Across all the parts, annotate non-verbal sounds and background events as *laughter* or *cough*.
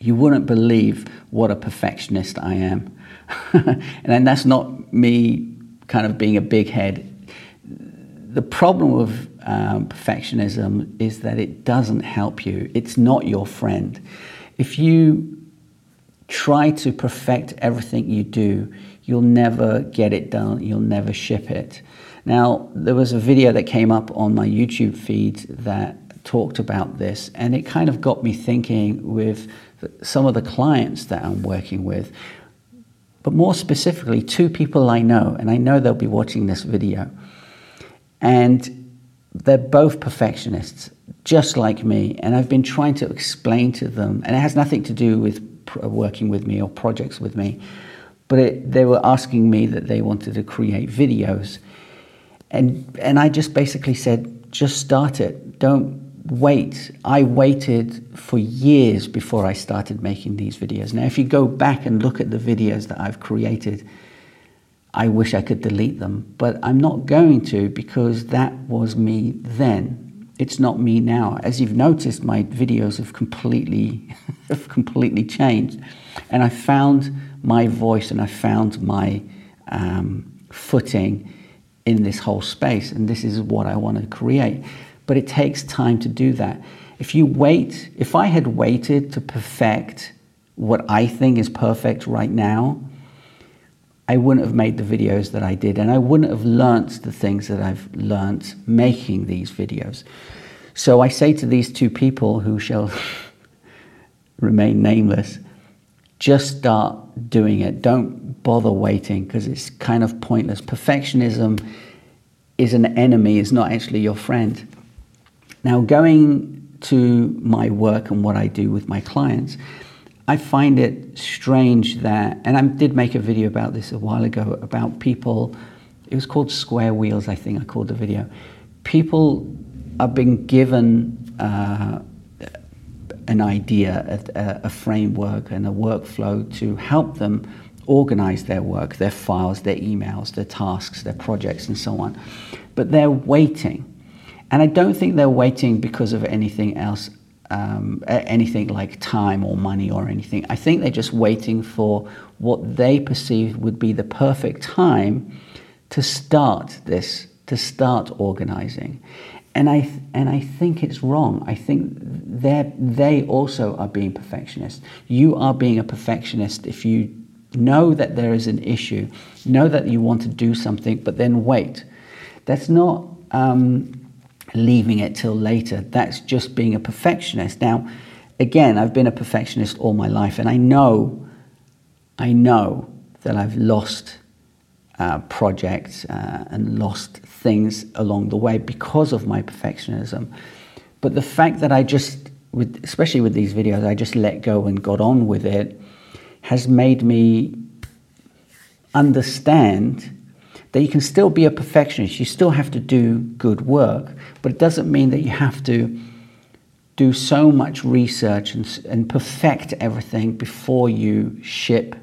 You wouldn't believe what a perfectionist I am. *laughs* and that's not me kind of being a big head. The problem with um, perfectionism is that it doesn't help you, it's not your friend. If you try to perfect everything you do, you'll never get it done, you'll never ship it. Now, there was a video that came up on my YouTube feed that talked about this, and it kind of got me thinking with some of the clients that I'm working with, but more specifically, two people I know, and I know they'll be watching this video. And they're both perfectionists, just like me. And I've been trying to explain to them, and it has nothing to do with uh, working with me or projects with me, but it, they were asking me that they wanted to create videos. And, and I just basically said, just start it. Don't wait. I waited for years before I started making these videos. Now, if you go back and look at the videos that I've created, I wish I could delete them, but I'm not going to because that was me then. It's not me now. As you've noticed, my videos have completely, *laughs* have completely changed, and I found my voice and I found my um, footing in this whole space, and this is what I want to create but it takes time to do that. If you wait, if I had waited to perfect what I think is perfect right now, I wouldn't have made the videos that I did, and I wouldn't have learnt the things that I've learnt making these videos. So I say to these two people who shall *laughs* remain nameless, just start doing it. Don't bother waiting because it's kind of pointless. Perfectionism is an enemy, it's not actually your friend. Now, going to my work and what I do with my clients, I find it strange that, and I did make a video about this a while ago about people, it was called Square Wheels, I think I called the video. People are being given uh, an idea, a, a framework, and a workflow to help them organize their work, their files, their emails, their tasks, their projects, and so on. But they're waiting and I don't think they're waiting because of anything else, um, anything like time or money or anything. I think they're just waiting for what they perceive would be the perfect time to start this, to start organizing. And I, and I think it's wrong. I think they also are being perfectionists. You are being a perfectionist if you know that there is an issue, know that you want to do something, but then wait. That's not um, leaving it till later. That's just being a perfectionist. Now, again, I've been a perfectionist all my life, and I know, I know that I've lost uh, projects uh, and lost things along the way because of my perfectionism. But the fact that I just, with, especially with these videos, I just let go and got on with it has made me understand that you can still be a perfectionist. You still have to do good work, but it doesn't mean that you have to do so much research and, and perfect everything before you ship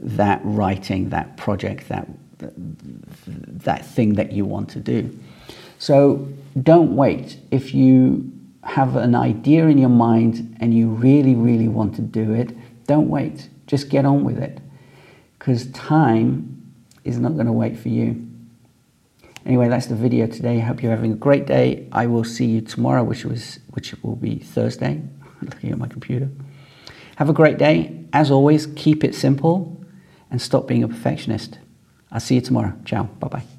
that writing, that project, that, that thing that you want to do. So don't wait. If you have an idea in your mind and you really, really want to do it, don't wait. Just get on with it. Because time is not going to wait for you. Anyway, that's the video today. I hope you're having a great day. I will see you tomorrow, which was which will be Thursday. *laughs* Looking at my computer. Have a great day. As always, keep it simple and stop being a perfectionist. I'll see you tomorrow. Ciao. Bye bye.